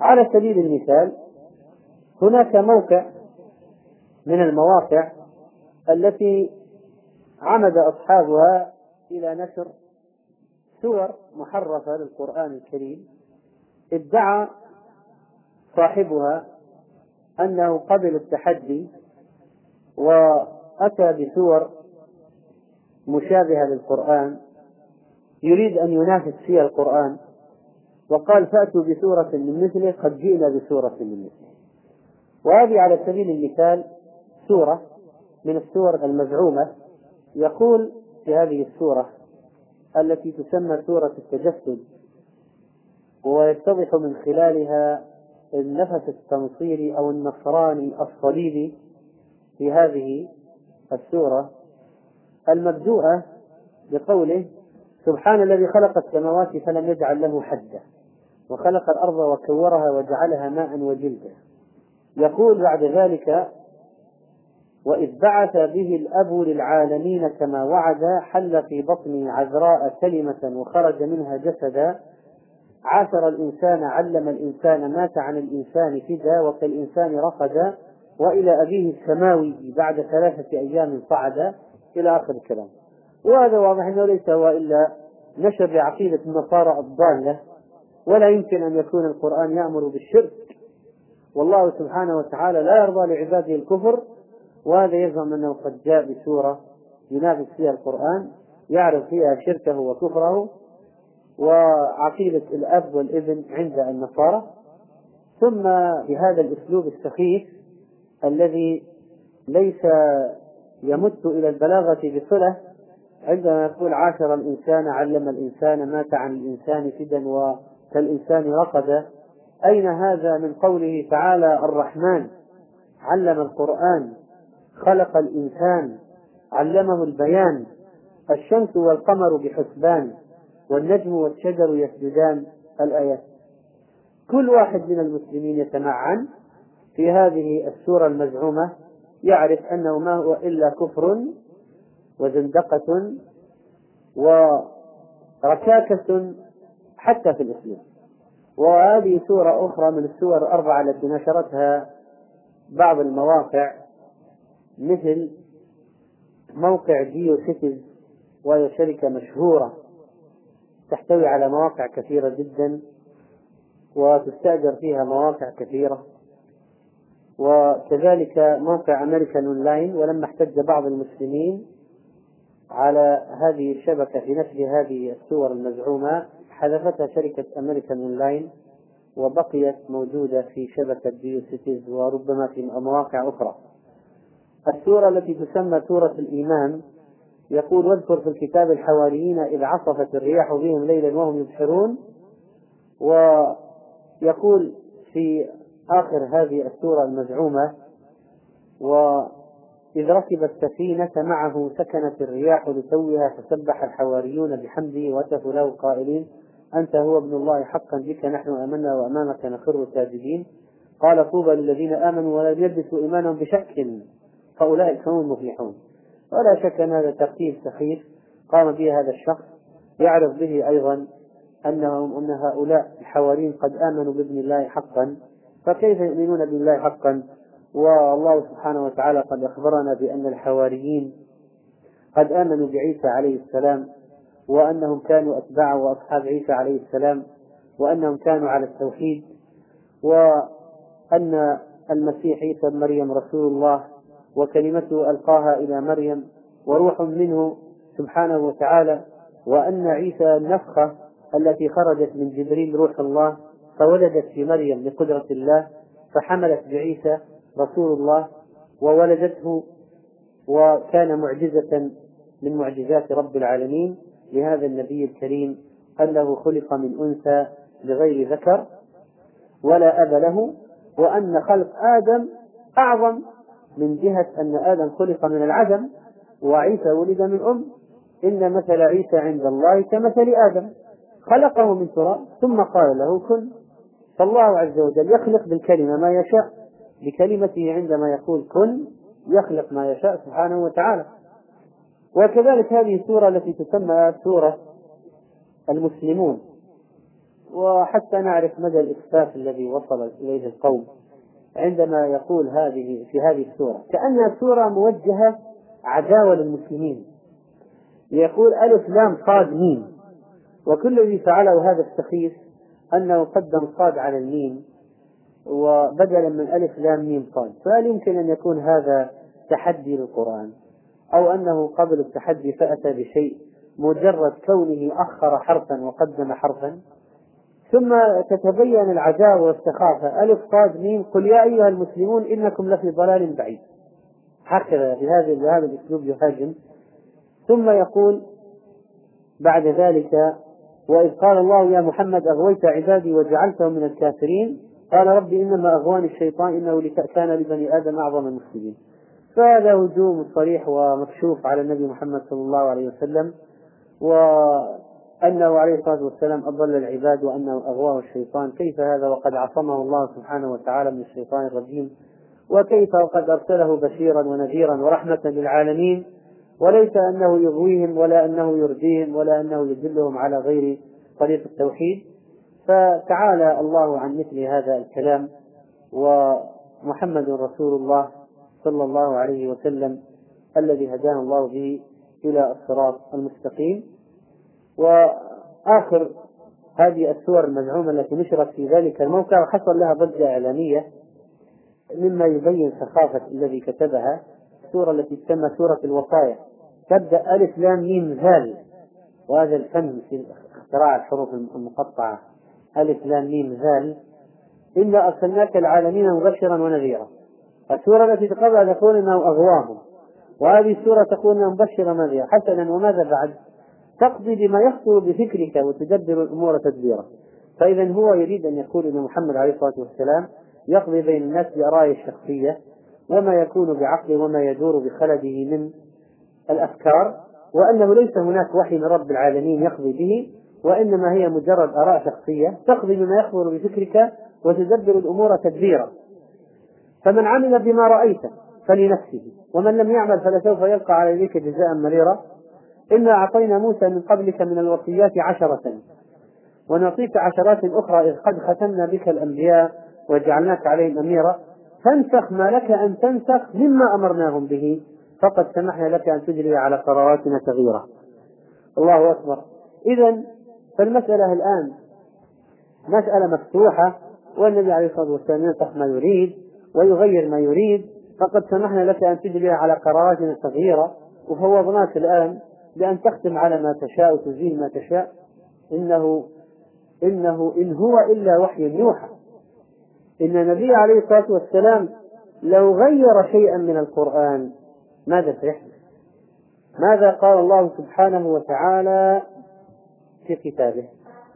على سبيل المثال هناك موقع من المواقع التي عمد أصحابها إلى نشر سور محرفة للقرآن الكريم ادعى صاحبها أنه قبل التحدي وأتى بسور مشابهة للقرآن يريد أن ينافس فيها القرآن. وقال فأتوا بسورة من مثله قد جئنا بسورة من مثله. وهذه على سبيل المثال سورة من السور المزعومة. يقول في هذه السورة التي تسمى سورة التجسد ويتضح من خلالها النفس التنصيري أو النصراني الصليبي في هذه السورة المبدوءة بقوله سبحان الذي خلق السماوات فلم يجعل له حدا. وخلق الأرض وكورها وجعلها ماء وجلدا. يقول بعد ذلك وإذ بعث به الأب للعالمين كما وعد حل في بطنه عذراء كلمة وخرج منها جسدا. عاشر الإنسان علم الإنسان مات عن الإنسان فدا وكالإنسان رقدا وإلى أبيه السماوي بعد ثلاثة أيام صعد. إلى آخر الكلام. وهذا واضح أنه ليس هو إلا نشر لعقيدة النصارى الضالة. ولا يمكن أن يكون القرآن يأمر بالشرك. والله سبحانه وتعالى لا يرضى لعباده الكفر وهذا يزعم أنه قد جاء بسورة ينافس فيها القرآن يعرف فيها شركه وكفره وعقيدة الأب والابن عند النصارى. ثم بهذا الأسلوب السخيف الذي ليس يمت إلى البلاغة بصلة عندما يقول عاشر الإنسان علم الإنسان مات عن الإنسان فدا وكالإنسان رقد أين هذا من قوله تعالى الرحمن؟ علم القرآن خلق الإنسان علمه البيان الشمس والقمر بحسبان والنجم والشجر يسجدان الآيات. كل واحد من المسلمين يتمعن في هذه السورة المزعومة يعرف أنه ما هو إلا كفر وزندقة وركاكة حتى في الإسلام. وهذه سورة أخرى من السور الأربعة التي نشرتها بعض المواقع مثل موقع جيو سيتيز وهي شركة مشهورة تحتوي على مواقع كثيرة جدا وتستأجر فيها مواقع كثيرة. وكذلك موقع أمريكان أونلاين ولما احتج بعض المسلمين على هذه الشبكة في نشر هذه الصور المزعومة حذفتها شركة أمريكان أونلاين وبقيت موجودة في شبكة جيو سيتيز وربما في مواقع أخرى. السورة التي تسمى سورة الإيمان يقول واذكر في الكتاب الحواريين إذ عصفت الرياح بهم ليلا وهم يبحرون ويقول في آخر هذه السورة المزعومة وإذ ركب السفينة معه سكنت الرياح لتوها فسبح الحواريون بحمده وهتفوا له قائلين أنت هو ابن الله حقا بك نحن آمنا وأمامك نخر ساجدين قال طوبى للذين آمنوا ولم يلبسوا إيمانهم بشك. فأولئك هم المفلحون. ولا شك أن هذا ترتيب سخيف قام به هذا الشخص. يعرف به أيضا أنهم أن هؤلاء الحواريين قد آمنوا بابن الله حقا. فكيف يؤمنون بالله حقا؟ والله سبحانه وتعالى قد أخبرنا بأن الحواريين قد آمنوا بعيسى عليه السلام. وأنهم كانوا أتباع وأصحاب عيسى عليه السلام وأنهم كانوا على التوحيد وأن المسيح عيسى بن مريم رسول الله وكلمته ألقاها إلى مريم وروح منه سبحانه وتعالى وأن عيسى النفخة التي خرجت من جبريل روح الله فولدت في مريم بقدرة الله فحملت بعيسى رسول الله وولدته وكان معجزة من معجزات رب العالمين لهذا النبي الكريم أنه خلق من أنثى بغير ذكر ولا أب له وأن خلق آدم أعظم من جهة أن آدم خلق من العدم وعيسى ولد من أم. إن مثل عيسى عند الله كمثل آدم. خلقه من تراب ثم قال له كن. فالله عز وجل يخلق بالكلمة ما يشاء بكلمته عندما يقول كن يخلق ما يشاء سبحانه وتعالى. وكذلك هذه السورة التي تسمى سورة المسلمون. وحتى نعرف مدى الإسفاف الذي وصل إليه القوم عندما يقول هذه في هذه السورة. كأنها سورة موجهة عداوة للمسلمين. يقول ألف لام صاد ميم. وكل الذي فعله هذا السخيف أنه قدم صاد على الميم وبدلا من ألف لام ميم صاد. فهل يمكن أن يكون هذا تحدي للقرآن؟ أو أنه قبل التحدي فأتى بشيء مجرد كونه أخر حرفا وقدم حرفا. ثم تتبين العداوة والسخافة. ألف صاد ميم قل يا أيها المسلمون إنكم لفي ضلال بعيد. هكذا بهذا بهذا الأسلوب يهاجم. ثم يقول بعد ذلك وإذ قال الله يا محمد أغويت عبادي وجعلتهم من الكافرين. قال رب إنما أغواني الشيطان إنه كان لبني آدم أعظم المسلمين. فهذا هجوم صريح ومكشوف على النبي محمد صلى الله عليه وسلم وأنه عليه الصلاة والسلام أضل العباد وأنه أغواه الشيطان. كيف هذا؟ وقد عصمه الله سبحانه وتعالى من الشيطان الرجيم. وكيف وقد أرسله بشيرا ونذيرا ورحمة للعالمين. وليس أنه يغويهم ولا أنه يرديهم ولا أنه يدلهم على غير طريق التوحيد. فتعالى الله عن مثل هذا الكلام. ومحمد رسول الله صلى الله عليه وسلم الذي هدانا الله به إلى الصراط المستقيم. وآخر هذه السور المزعومة التي نشرت في ذلك الموقع وحصل لها ضجة إعلامية مما يبين سخافة الذي كتبها السورة التي تسمى سورة الوصايا تبدأ ألف لام ميم ذال وهذا الفن في اختراع الحروف المقطعة. ألف لام ميم ذال إنا أرسلناك العالمين مبشرا ونذيرا. السورة التي قبلها تقول أنه أغواهم وهذه السورة تقول أنه مبشرا ونذيرا حسنا. وماذا بعد؟ تقضي بما يخطر بفكرك وتدبر الأمور تدبيرا. فإذا هو يريد أن يقول أن محمد عليه الصلاة والسلام يقضي بين الناس بآرائه الشخصية وما يكون بعقله وما يدور بخلده من الأفكار وأنه ليس هناك وحي من رب العالمين يقضي به وإنما هي مجرد آراء شخصية تقضي بما يخبر بفكرك وتدبر الأمور تدبيرا. فمن عمل بما رأيت فلنفسه ومن لم يعمل فلسوف يلقى على يديك جزاء مريرا. إنا أعطينا موسى من قبلك من الوصيات عشرة ونعطيك عشرات أخرى إذ قد ختمنا بك الأنبياء وجعلناك عليهم أميرا. فانسخ ما لك أن تنسخ مما أمرناهم به. فقد سمحنا لك أن تجري على قراراتنا تغييرا الله أكبر. إذا فالمسألة الآن مسألة مفتوحة والنبي عليه الصلاة والسلام ينسخ ما يريد. ويغير ما يريد فقد سمحنا لك أن تجري على قراراتنا تغييرا وفوضناك الآن بأن تختم على ما تشاء وتزيل ما تشاء إنه إنه إن هو إلا وحي يوحى إن النبي عليه الصلاة والسلام لو غير شيئا من القرآن ماذا سيحدث؟ ماذا قال الله سبحانه وتعالى في كتابه؟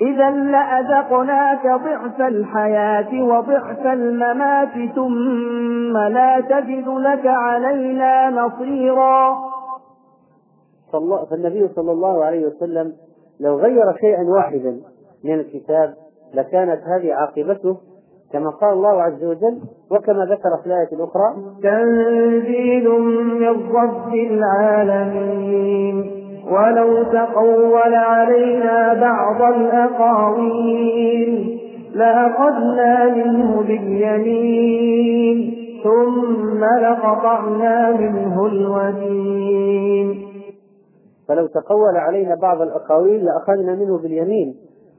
إذا لأذقناك ضعف الحياة وضعف الممات ثم لا تجد لك علينا نصيرا. فالنبي صلى الله عليه وسلم لو غير شيئا واحدا من الكتاب لكانت هذه عاقبته كما قال الله عز وجل وكما ذكر في الآية الأخرى تنزيل من رب العالمين. ولو تقول علينا بعض الأقاويل لأخذنا منه باليمين ثم لقطعنا منه الوتين فلو تقول علينا بعض الأقاويل لأخذنا منه باليمين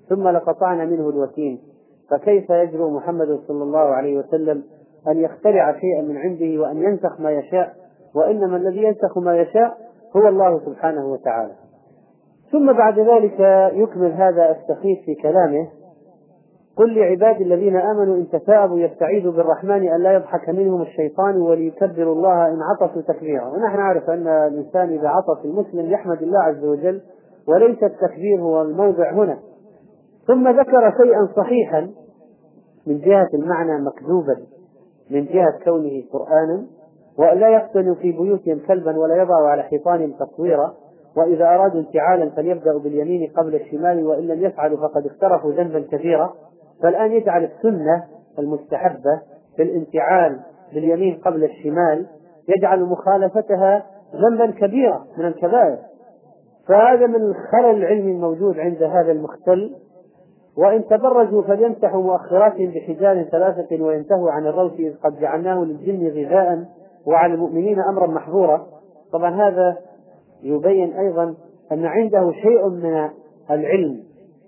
ثم لقطعنا منه الوتين. فكيف يجرؤ محمد صلى الله عليه وسلم أن يخترع شيئا من عنده وأن ينسخ ما يشاء؟ وإنما الذي ينسخ ما يشاء هو الله سبحانه وتعالى. ثم بعد ذلك يكمل هذا السخيف في كلامه. قل لعبادي الذين آمنوا إن تثاءبوا يستعيذوا بالرحمن أن لا يضحك منهم الشيطان وليكبروا الله إن عطسوا تكبيرا، ونحن نعرف أن الإنسان إذا عطس المسلم يحمد الله عز وجل وليس التكبير هو الموضع هنا. ثم ذكر شيئا صحيحا من جهة المعنى مكذوبا من جهة كونه قرآنا. وأن لا يقتنوا في بيوتهم كلبا ولا يضعوا على حيطانهم تصويرا وإذا أرادوا انتعالا فليبدأوا باليمين قبل الشمال وإن لم يفعلوا فقد اقترفوا ذنبا كبيرا. فالآن يجعل السنة المستحبة في الانتعال باليمين قبل الشمال يجعل مخالفتها ذنبا كبيرا من الكبائر. فهذا من الخلل العلمي الموجود عند هذا المختل. وإن تبرجوا فليمسحوا مؤخراتهم بحجار ثلاثة وينتهوا عن الروث إذ قد جعلناه للجن غذاء. وعلى المؤمنين أمرا محظورا. طبعا هذا يبين أيضا أن عنده شيء من العلم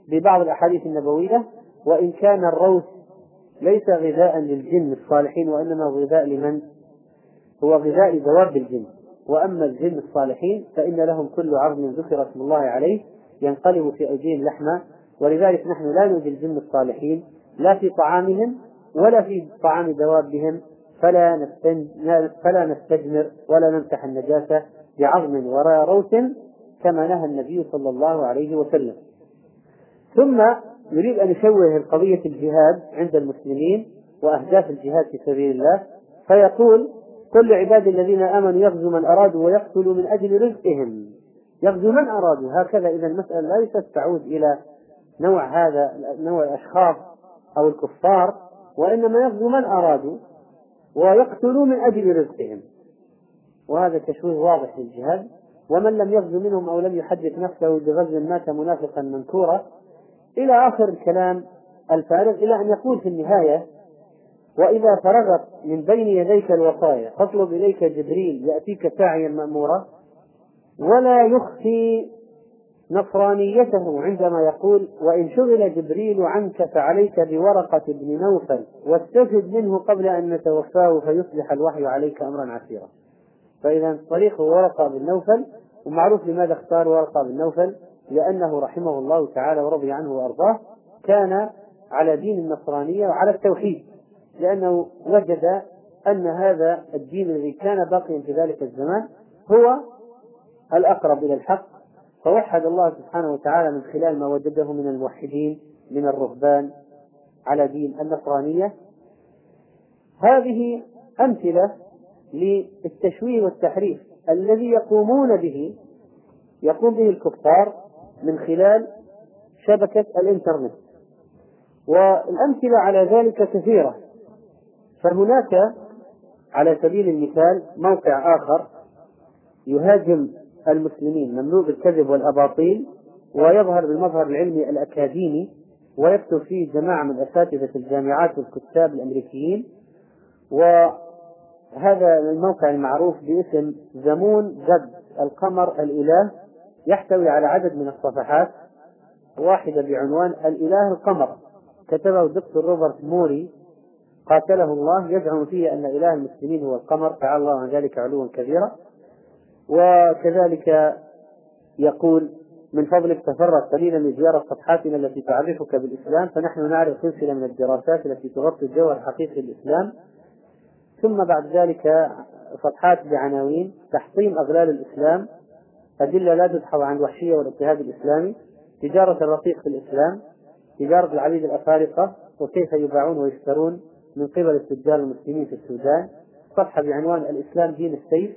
ببعض الأحاديث النبوية وإن كان الروث ليس غذاء للجن الصالحين وإنما غذاء لمن؟ هو غذاء دواب الجن. وأما الجن الصالحين فإن لهم كل عظم ذكر اسم الله عليه ينقلب في أيديهم لحما ولذلك نحن لا نؤذي الجن الصالحين لا في طعامهم ولا في طعام دوابهم. فلا فلا نستجمر ولا نمسح النجاسة بعظم ولا روث كما نهى النبي صلى الله عليه وسلم. ثم يريد أن يشوه القضية الجهاد عند المسلمين وأهداف الجهاد في سبيل الله. فيقول كل عباد الذين آمنوا يغزوا من أرادوا ويقتلوا من أجل رزقهم. يغزو من أرادوا. هكذا إذا المسألة ليست تعود إلى نوع هذا نوع الأشخاص أو الكفار وإنما يغزو من أرادوا. ويقتلوا من أجل رزقهم. وهذا تشويه واضح للجهاد. ومن لم يغزو منهم أو لم يحدث نفسه بغزو مات منافقا منكورا. إلى آخر الكلام الفارغ إلى أن يقول في النهاية وإذا فرغت من بين يديك الوصايا فاطلب إليك جبريل يأتيك ساعيا مأمورا ولا يخفي نصرانيته عندما يقول وإن شغل جبريل عنك فعليك بورقة ابن نوفل واستفد منه قبل أن نتوفاه فيصبح الوحي عليك أمرا عسيرا. فإذا طريقه ورقة بن نوفل ومعروف لماذا اختار ورقة بن نوفل؟ لأنه رحمه الله تعالى ورضي عنه وأرضاه كان على دين النصرانية وعلى التوحيد لأنه وجد أن هذا الدين الذي كان باقيا في ذلك الزمان هو الأقرب إلى الحق فوحد الله سبحانه وتعالى من خلال ما وجده من الموحدين من الرهبان على دين النصرانية. هذه أمثلة للتشويه والتحريف الذي يقومون به يقوم به الكفار من خلال شبكة الإنترنت. والأمثلة على ذلك كثيرة. فهناك على سبيل المثال موقع آخر يهاجم المسلمين مملوء بالكذب والأباطيل ويظهر بالمظهر العلمي الأكاديمي ويكتب فيه جماعة من أساتذة الجامعات والكتاب الأمريكيين. وهذا الموقع المعروف باسم زمون زد القمر الإله يحتوي على عدد من الصفحات واحدة بعنوان الإله القمر. كتبه الدكتور روبرت موري. قاتله الله يزعم فيه أن إله المسلمين هو القمر. تعالى الله عن ذلك علوا كبيرا. وكذلك يقول من فضلك تفرغ قليلا لزيارة صفحاتنا التي تعرفك بالإسلام فنحن نعرف سلسلة من الدراسات التي تغطي الجوهر الحقيقي للإسلام. ثم بعد ذلك صفحات بعناوين تحطيم أغلال الإسلام أدلة لا تدحض عن الوحشية والاضطهاد الإسلامي تجارة الرقيق في الإسلام تجارة العبيد الأفارقة وكيف يباعون ويشترون من قبل التجار المسلمين في السودان. صفحة بعنوان الإسلام دين السيف.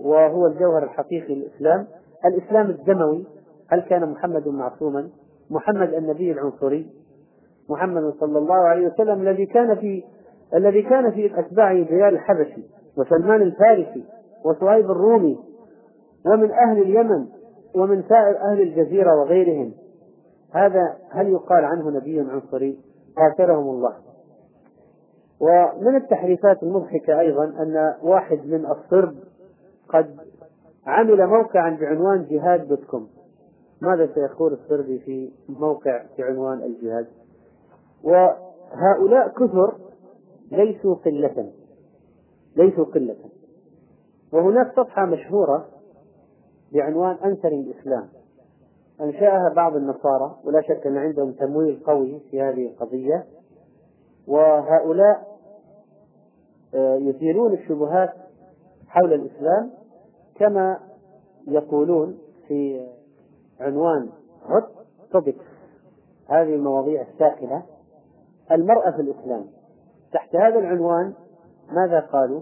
وهو الجوهر الحقيقي للإسلام. الإسلام الدموي هل كان محمد معصوما؟ محمد النبي العنصري. محمد صلى الله عليه وسلم الذي كان في الذي كان في أتباعه بلال الحبشي وسلمان الفارسي وصهيب الرومي ومن أهل اليمن ومن سائر أهل الجزيرة وغيرهم. هذا هل يقال عنه نبي عنصري؟ قاتلهم الله. ومن التحريفات المضحكة أيضا أن واحد من الصرب قد عمل موقعا بعنوان جهاد dot com. ماذا سيقول الصربي في موقع بعنوان الجهاد؟ وهؤلاء كثر ليسوا قلة ليسوا قلة. وهناك صفحة مشهورة بعنوان answering الإسلام. أنشأها بعض النصارى ولا شك أن عندهم تمويل قوي في هذه القضية. وهؤلاء آه، يثيرون الشبهات حول الإسلام كما يقولون في عنوان هوت توبكس هذه المواضيع الساخنة. المرأة في الإسلام. تحت هذا العنوان ماذا قالوا؟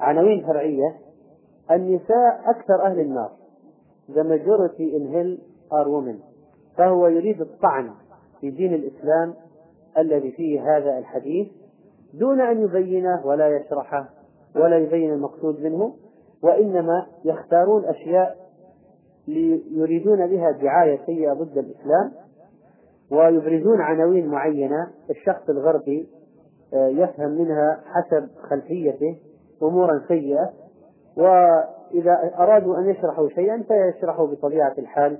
عناوين فرعية النساء أكثر أهل النار. The majority in hell are women. فهو يريد الطعن في دين الإسلام الذي فيه هذا الحديث دون أن يبينه ولا يشرحه. ولا يبين المقصود منه وإنما يختارون أشياء يريدون بها دعاية سيئة ضد الإسلام ويبرزون عناوين معينة الشخص الغربي آه، يفهم منها حسب خلفيته أمورا سيئة وإذا أرادوا أن يشرحوا شيئا فيشرحوا بطبيعة الحال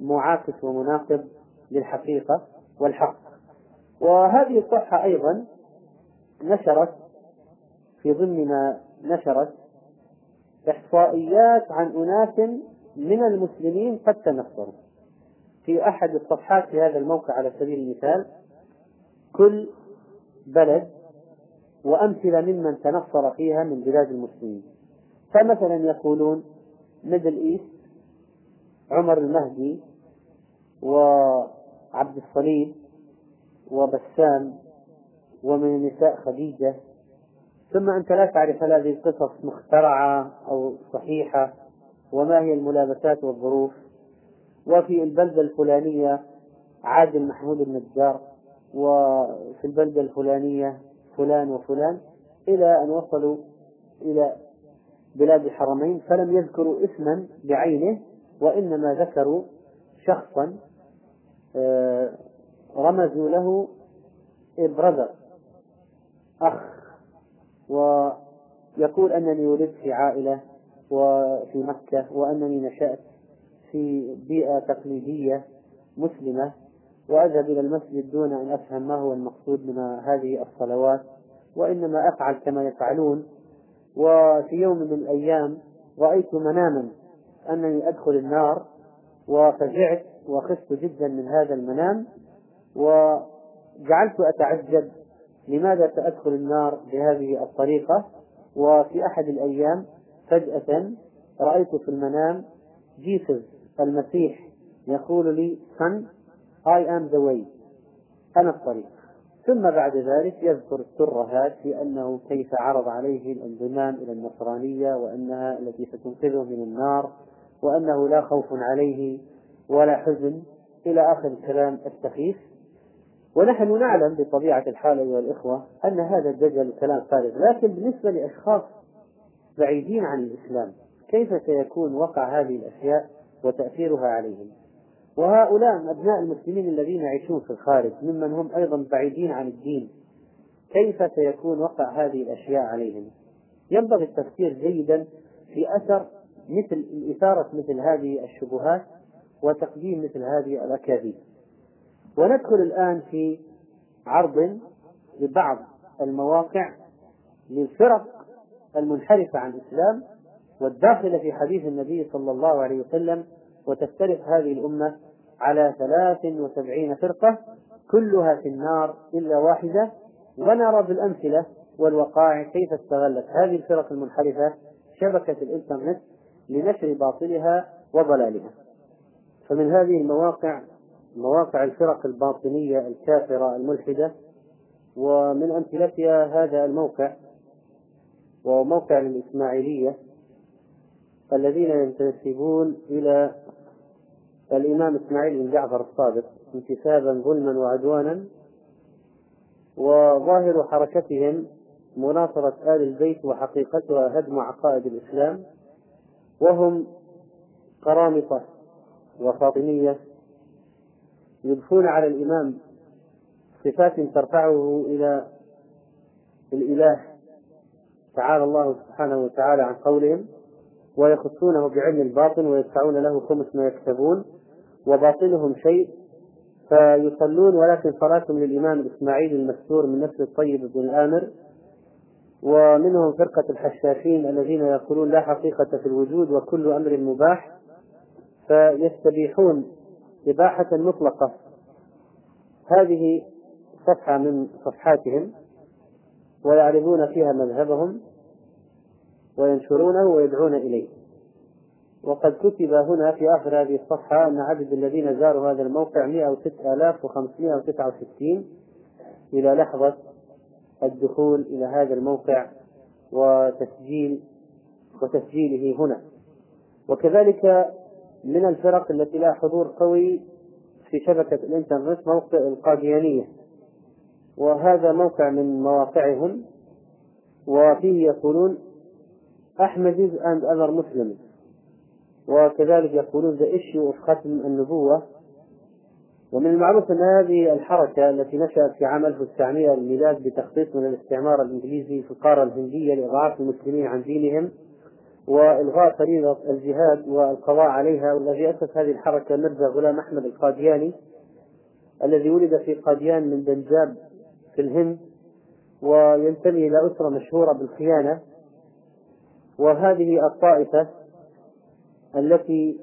معاكس ومناقض للحقيقة والحق. وهذه الصفحة أيضا نشرت في ضمن ما نشرت إحصائيات عن أناس من المسلمين قد تنصروا في أحد الصفحات في هذا الموقع على سبيل المثال كل بلد وأمثلة ممن تنصر فيها من بلاد المسلمين. فمثلا يقولون Middle East عمر المهدي وعبد الصليب وبسام ومن النساء خديجة ثم أنت لا تعرف هل هذه القصص مخترعة أو صحيحة وما هي الملابسات والظروف. وفي البلدة الفلانية عادل محمود النجار وفي البلدة الفلانية فلان وفلان إلى أن وصلوا إلى بلاد الحرمين فلم يذكروا اسما بعينه وإنما ذكروا شخصا آه، رمزوا له برذر أخ ويقول أنني ولدت في عائلة وفي مكة وأنني نشأت في بيئة تقليدية مسلمة وأذهب إلى المسجد دون أن أفهم ما هو المقصود من هذه الصلوات وإنما أفعل كما يفعلون. وفي يوم من الأيام رأيت مناما أنني أدخل النار وفزعت وخفت جدا من هذا المنام وجعلت أتعجب لماذا سأدخل النار بهذه الطريقة؟ وفي أحد الأيام فجأة رأيت في المنام جيسس المسيح يقول لي son I am the way. أنا الطريق. ثم بعد ذلك يذكر الترهات في أنه كيف عرض عليه الانضمام إلى النصرانية وأنها التي ستنقذه من النار وأنه لا خوف عليه ولا حزن إلى آخر الكلام السخيف. ونحن نعلم بطبيعة الحال أيها الإخوة أن هذا الدجل كلام فارغ لكن بالنسبة لأشخاص بعيدين عن الإسلام كيف سيكون وقع هذه الأشياء وتأثيرها عليهم؟ وهؤلاء أبناء المسلمين الذين يعيشون في الخارج ممن هم أيضا بعيدين عن الدين كيف سيكون وقع هذه الأشياء عليهم؟ ينبغي التفكير جيدا في أثر مثل إثارة مثل هذه الشبهات وتقديم مثل هذه الأكاذيب. وندخل الآن في عرض لبعض المواقع للفرق المنحرفة عن الإسلام والداخلة في حديث النبي صلى الله عليه وسلم وتفترق هذه الأمة على ثلاث وسبعين فرقة كلها في النار إلا واحدة ونرى بالأمثلة والوقائع كيف استغلت هذه الفرق المنحرفة شبكة الإنترنت لنشر باطلها وضلالها. فمن هذه المواقع مواقع الفرق الباطنية الكافرة الملحدة ومن أمثلتها هذا الموقع وهو موقع للإسماعيلية الذين ينتسبون إلى الإمام إسماعيل بن جعفر الصادق انتسابا ظلما وعدوانا وظاهر حركتهم مناصرة آل البيت وحقيقتها هدم عقائد الإسلام وهم قرامطة وفاطمية يضفون على الإمام صفات ترفعه إلى الإله تعالى الله سبحانه وتعالى عن قولهم ويخصونه بعلم الباطن ويدفعون له خمس ما يكسبون وباطنهم شيء فيصلون ولكن صلاتهم للإمام الإسماعيلي المستور من نسل الطيب بن الآمر ومنهم فرقة الحشاشين الذين يقولون لا حقيقة في الوجود وكل أمر مباح فيستبيحون إباحة مطلقة. هذه صفحة من صفحاتهم ويعرضون فيها مذهبهم وينشرونه ويدعون إليه. وقد كتب هنا في آخر هذه الصفحة أن عدد الذين زاروا هذا الموقع 106569 إلى لحظة الدخول إلى هذا الموقع وتسجيل وتسجيله هنا. وكذلك من الفرق التي لها حضور قوي في شبكة الإنترنت موقع القاديانية. وهذا موقع من مواقعهم وفيه يقولون أحمد and other Muslims وكذلك يقولون issue of ختم النبوة. ومن المعروف أن هذه الحركة التي نشأت في عام 1900 الميلاد بتخطيط من الاستعمار الإنجليزي في القارة الهندية لإضعاف المسلمين عن دينهم وإلغاء فريضة الجهاد والقضاء عليها والذي أسس هذه الحركة ميرزا غلام أحمد القادياني الذي ولد في قاديان من بنجاب في الهند وينتمي إلى أسرة مشهورة بالخيانة. وهذه الطائفة التي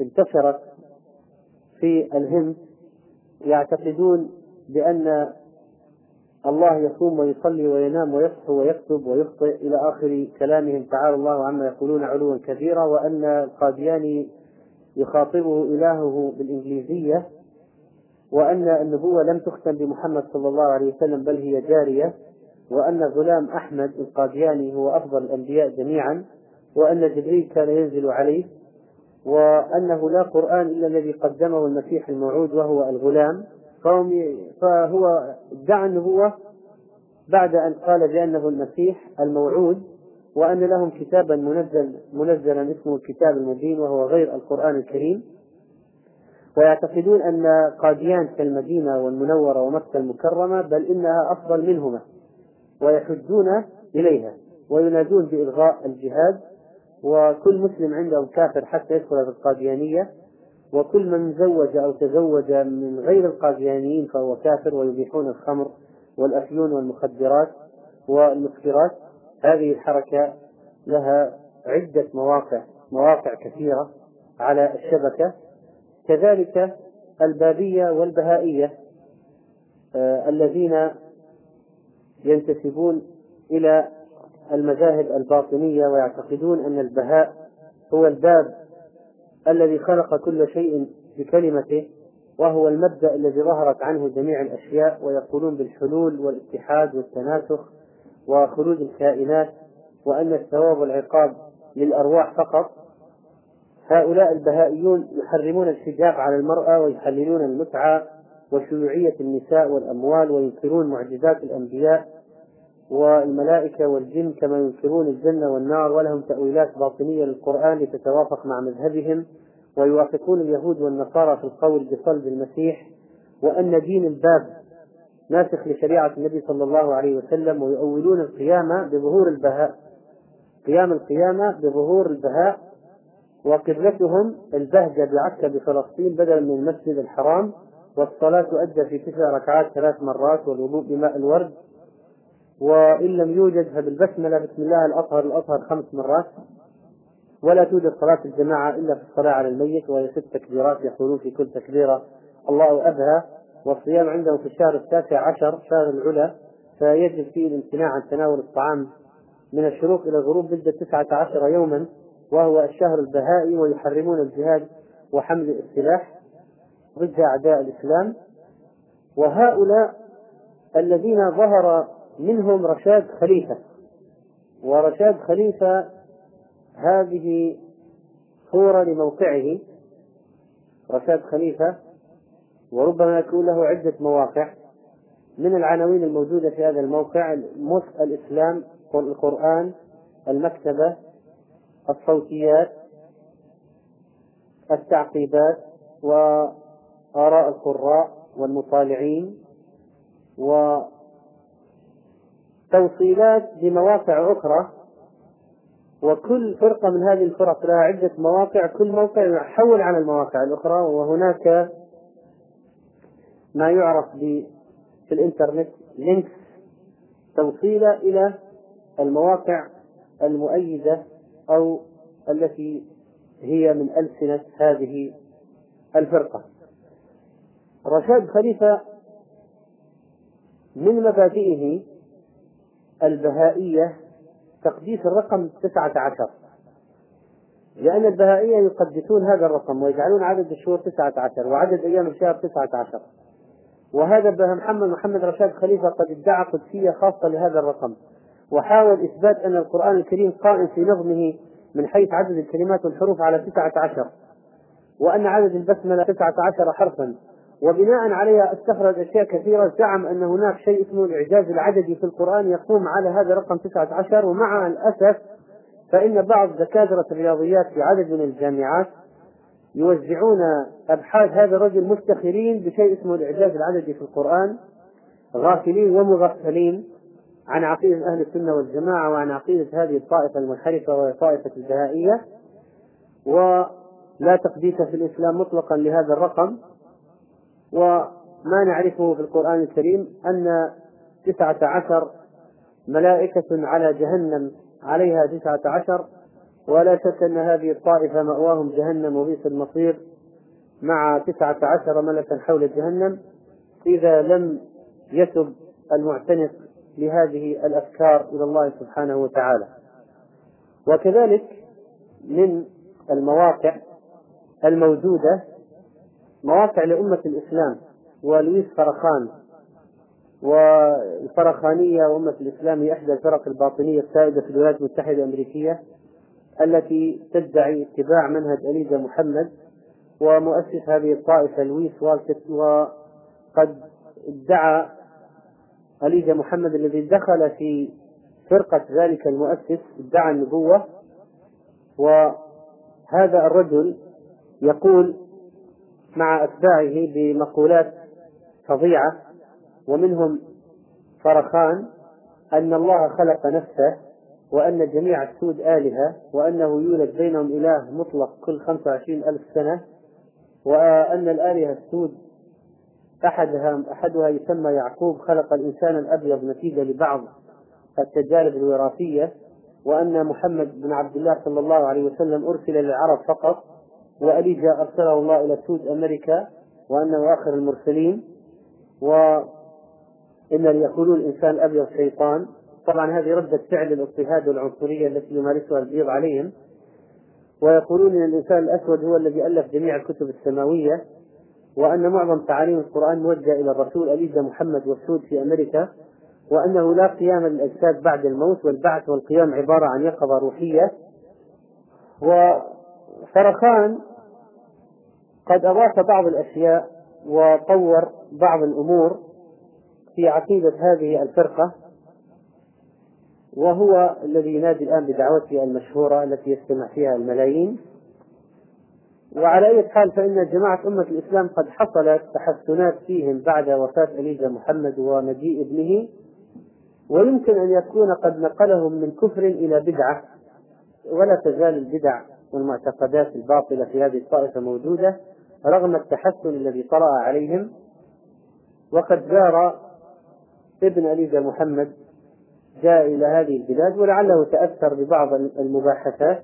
انتشرت في الهند يعتقدون بأن الله يصوم ويصلي وينام ويصحو ويكتب ويخطئ إلى آخر كلامهم. تعالى الله عما يقولون علوا كبيرا وأن القادياني يخاطبه إلهه بالإنجليزية وأن النبوة لم تختم بمحمد صلى الله عليه وسلم بل هي جارية وأن غلام أحمد القادياني هو أفضل الأنبياء جميعا وأن جبريل كان ينزل عليه وأنه لا قرآن إلا الذي قدمه المسيح الموعود وهو الغلام. فهم فهو ادعى النبوة بعد أن قال بأنه المسيح الموعود وأن لهم كتابا منزل منزلا اسمه الكتاب المبين وهو غير القرآن الكريم. ويعتقدون أن قاديان كالمدينة والمنورة ومكة المكرمة بل إنها أفضل منهما ويحجون إليها وينادون بإلغاء الجهاد وكل مسلم عندهم كافر حتى يدخل في القاديانية. وكل من زوج أو تزوج من غير القاديانيين فهو كافر ويبيحون الخمر والأفيون والمخدرات والمسكرات هذه الحركة لها عدة مواقع مواقع كثيرة على الشبكة. كذلك البابية والبهائية آه الذين ينتسبون إلى المذاهب الباطنية ويعتقدون أن البهاء هو الباب الذي خلق كل شيء بكلمته وهو المبدأ الذي ظهرت عنه جميع الأشياء ويقولون بالحلول والاتحاد والتناسخ وخروج الكائنات وأن الثواب والعقاب للأرواح فقط. هؤلاء البهائيون يحرمون الحجاب على المرأة ويحللون المتعة وشيوعية النساء والأموال وينكرون معجزات الأنبياء والملائكة والجن كما ينكرون الجنة والنار ولهم تأويلات باطنية للقرآن لتتوافق مع مذهبهم ويوافقون اليهود والنصارى في القول بصلب المسيح وأن دين الباب ناسخ لشريعة النبي صلى الله عليه وسلم ويؤولون القيامة بظهور البهاء. قيام القيامة بظهور البهاء وقبلتهم البهجة بعكا بفلسطين بدلا من المسجد الحرام والصلاة تؤدى في تسع ركعات ثلاث مرات والوضوء بماء الورد وإن لم يوجد فبالبسملة بسم الله الأطهر الأطهر خمس مرات ولا توجد صلاة الجماعة إلا في الصلاة على الميت وهي ست تكبيرات يقولون في كل تكبيرة. الله أبهى والصيام عندهم في الشهر التاسع عشر شهر العلا فيجب فيه الامتناع عن تناول الطعام من الشروق إلى الغروب مدة تسعة عشر يوما وهو الشهر البهائي ويحرمون الجهاد وحمل السلاح ضد أعداء الإسلام. وهؤلاء الذين ظهر منهم رشاد خليفة. ورشاد خليفة هذه صورة لموقعه. رشاد خليفة وربما يكون له عدة مواقع. من العناوين الموجودة في هذا الموقع الإسلام القرآن المكتبة الصوتيات التعقيبات وآراء القراء والمطالعين وتوصيلات بمواقع أخرى وكل فرقة من هذه الفرق لها عدة مواقع كل موقع يحول على المواقع الأخرى وهناك ما يعرف في الإنترنت لينكس توصيلة إلى المواقع المؤيدة أو التي هي من ألسنة هذه الفرقة. رشاد خليفة من مبادئه البهائية تقديس الرقم تسعة عشر. لأن البهائية يقدسون هذا الرقم ويجعلون عدد الشهور تسعة عشر وعدد أيام الشهر تسعة عشر. وهذا محمد محمد رشاد خليفة قد ادعى قدسية خاصة لهذا الرقم. وحاول إثبات أن القرآن الكريم قائم في نظمه من حيث عدد الكلمات والحروف على تسعة عشر. وأن عدد البسملة تسعة عشر حرفا. وبناء عليها استخرج أشياء كثيرة زعم أن هناك شيء اسمه الإعجاز العددي في القرآن يقوم على هذا الرقم تسعة عشر. ومع الأسف فإن بعض دكاترة الرياضيات في عدد من الجامعات يوزعون أبحاث هذا الرجل مفتخرين بشيء اسمه الإعجاز العددي في القرآن غافلين ومغفلين عن عقيدة أهل السنة والجماعة وعن عقيدة هذه الطائفة المنحرفة وهي طائفة البهائية ولا تقديس في الإسلام مطلقا لهذا الرقم. وما نعرفه في القرآن الكريم أن تسعة عشر ملائكة على جهنم عليها تسعة عشر ولا شك أن هذه الطائفة مأواهم جهنم وبئس المصير مع تسعة عشر ملكا حول جهنم إذا لم يتب المعتنق لهذه الأفكار إلى الله سبحانه وتعالى. وكذلك من المواقع الموجودة مواقع لأمة الإسلام ولويس فرخان والفرخانية وأمة الإسلام هي إحدى الفرق الباطنية السائدة في الولايات المتحدة الأمريكية التي تدعي اتباع منهج أليجا محمد ومؤسس هذه الطائفة لويس والكت وقد ادعى أليجا محمد الذي دخل في فرقة ذلك المؤسس ادعى النبوة وهذا الرجل يقول مع أتباعه بمقولات فظيعة ومنهم فرخان أن الله خلق نفسه وأن جميع السود آلهة وأنه يولد بينهم إله مطلق كل 25 ألف سنة وأن الآلهة السود أحدها أحدها يسمى يعقوب خلق الإنسان الأبيض نتيجة لبعض التجارب الوراثية وأن محمد بن عبد الله صلى الله عليه وسلم أرسل للعرب فقط وأليجا أرسله الله إلى سود أمريكا وأنه آخر المرسلين وإن اللي يقولون الإنسان الأبيض شيطان. طبعا هذه ردة فعل الاضطهاد والعنصرية التي يمارسها البيض عليهم. ويقولون أن الإنسان الأسود هو الذي ألف جميع الكتب السماوية وأن معظم تعاليم القرآن موجهة إلى الرسول أليجا محمد والسود في أمريكا وأنه لا قيام للأجساد بعد الموت والبعث والقيام عبارة عن يقظة روحية. وفرخان قد أضاف بعض الأشياء وطور بعض الأمور في عقيدة هذه الفرقة وهو الذي ينادي الآن بدعوته المشهورة التي يستمع فيها الملايين. وعلى أي حال فإن جماعة أمة الإسلام قد حصلت تحسنات فيهم بعد وفاة أليجا محمد ومجيء ابنه ويمكن أن يكون قد نقلهم من كفر إلى بدعة ولا تزال البدع والمعتقدات الباطلة في هذه الطائفة موجودة رغم التحسن الذي طرأ عليهم وقد زار ابن أليجا محمد جاء إلى هذه البلاد ولعله تأثر ببعض المباحثات.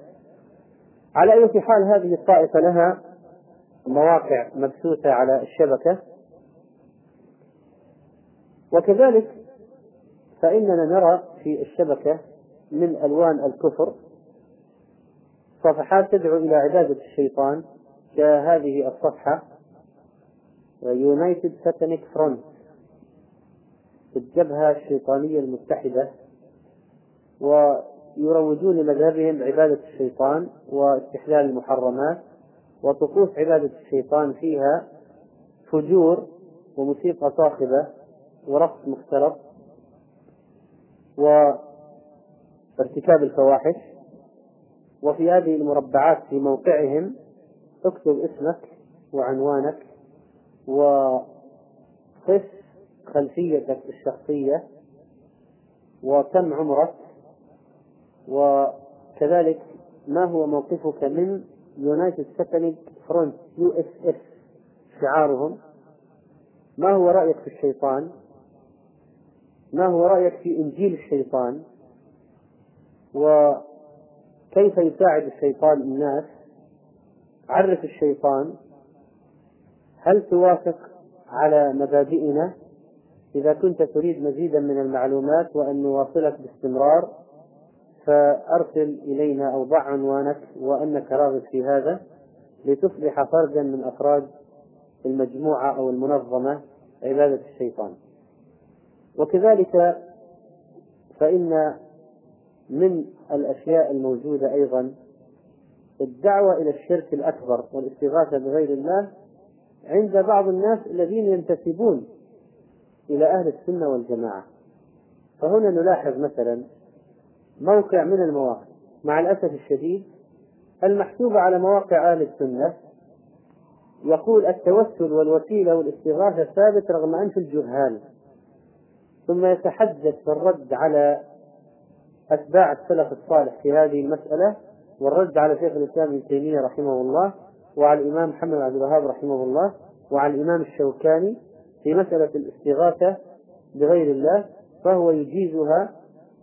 على أي حال هذه الطائفة لها مواقع مبثوثة على الشبكة. وكذلك فإننا نرى في الشبكة من ألوان الكفر صفحات تدعو إلى عبادة الشيطان كهذه الصفحة يونايتد ساتانيك فرونت الجبهة الشيطانية المتحدة ويروجون لمذهبهم عبادة الشيطان واستحلال المحرمات وطقوس عبادة الشيطان فيها فجور وموسيقى صاخبة ورقص مختلط وارتكاب الفواحش. وفي هذه المربعات في موقعهم اكتب اسمك وعنوانك وقف خلفيتك الشخصية وكم عمرك وكذلك ما هو موقفك من United سكنج Front U S S شعارهم؟ ما هو رأيك في الشيطان؟ ما هو رأيك في إنجيل الشيطان؟ وكيف يساعد الشيطان الناس؟ عرف الشيطان هل توافق على مبادئنا؟ إذا كنت تريد مزيدا من المعلومات وأن نواصلك باستمرار فأرسل إلينا أو ضع عنوانك وأنك راغب في هذا لتصبح فردا من أفراد المجموعة أو المنظمة عبادة الشيطان. وكذلك فإن من الأشياء الموجودة أيضا الدعوة إلى الشرك الأكبر والاستغاثة بغير الله عند بعض الناس الذين ينتسبون إلى أهل السنة والجماعة. فهنا نلاحظ مثلا موقع من المواقع مع الأسف الشديد المحسوبة على مواقع أهل السنة يقول التوسل والوسيلة والاستغاثة ثابت رغم أنف الجهال ثم يتحدث بالرد على أتباع السلف الصالح في هذه المسألة والرد على شيخ الإسلام ابن تيمية رحمه الله وعلى الإمام محمد عبد الوهاب رحمه الله وعلى الإمام الشوكاني في مسألة الاستغاثة بغير الله فهو يجيزها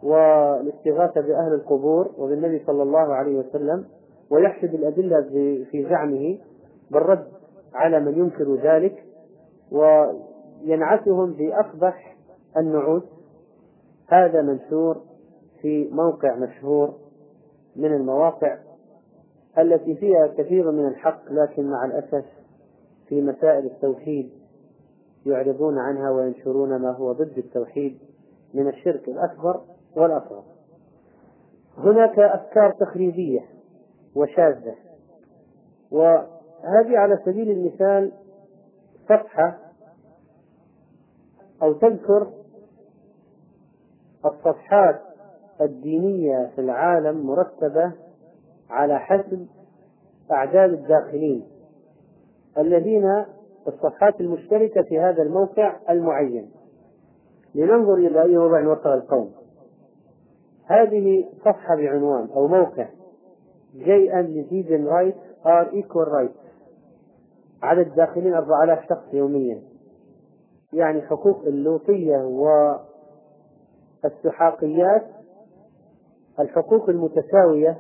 والاستغاثة بأهل القبور وبالنبي صلى الله عليه وسلم ويحسب الأدلة في زعمه بالرد على من ينكر ذلك وينعتهم بأقبح النعوت. هذا منشور في موقع مشهور من المواقع التي فيها كثير من الحق لكن مع الأسف في مسائل التوحيد يعرضون عنها وينشرون ما هو ضد التوحيد من الشرك الأكبر والأصغر. هناك أفكار تخريبية وشاذة وهذه على سبيل المثال صفحة أو تذكر الصفحات الدينية في العالم مرتبة على حسب أعداد الداخلين الذين الصفحات المشتركة في هذا الموقع المعين. لننظر إلى أي وضع وصل القوم. هذه صفحة بعنوان أو موقع Gay and lesbian rights are equal rights. عدد الداخلين 4000 شخص يوميا. يعني حقوق اللوطية والسحاقيات الحقوق المتساوية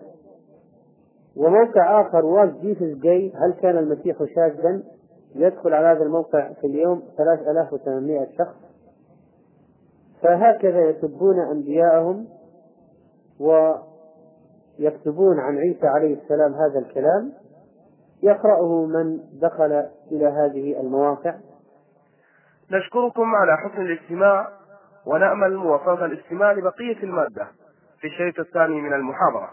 وموقع آخر واز جيسس جاي هل كان المسيح شاذا يدخل على هذا الموقع في اليوم؟ 3800 شخص. فهكذا يسبون أنبياءهم ويكتبون عن عيسى عليه السلام هذا الكلام. يقرأه من دخل إلى هذه المواقع. نشكركم على حسن الاستماع ونأمل موافقة الاستماع لبقية المادة. في الشريط الثاني من المحاضرة.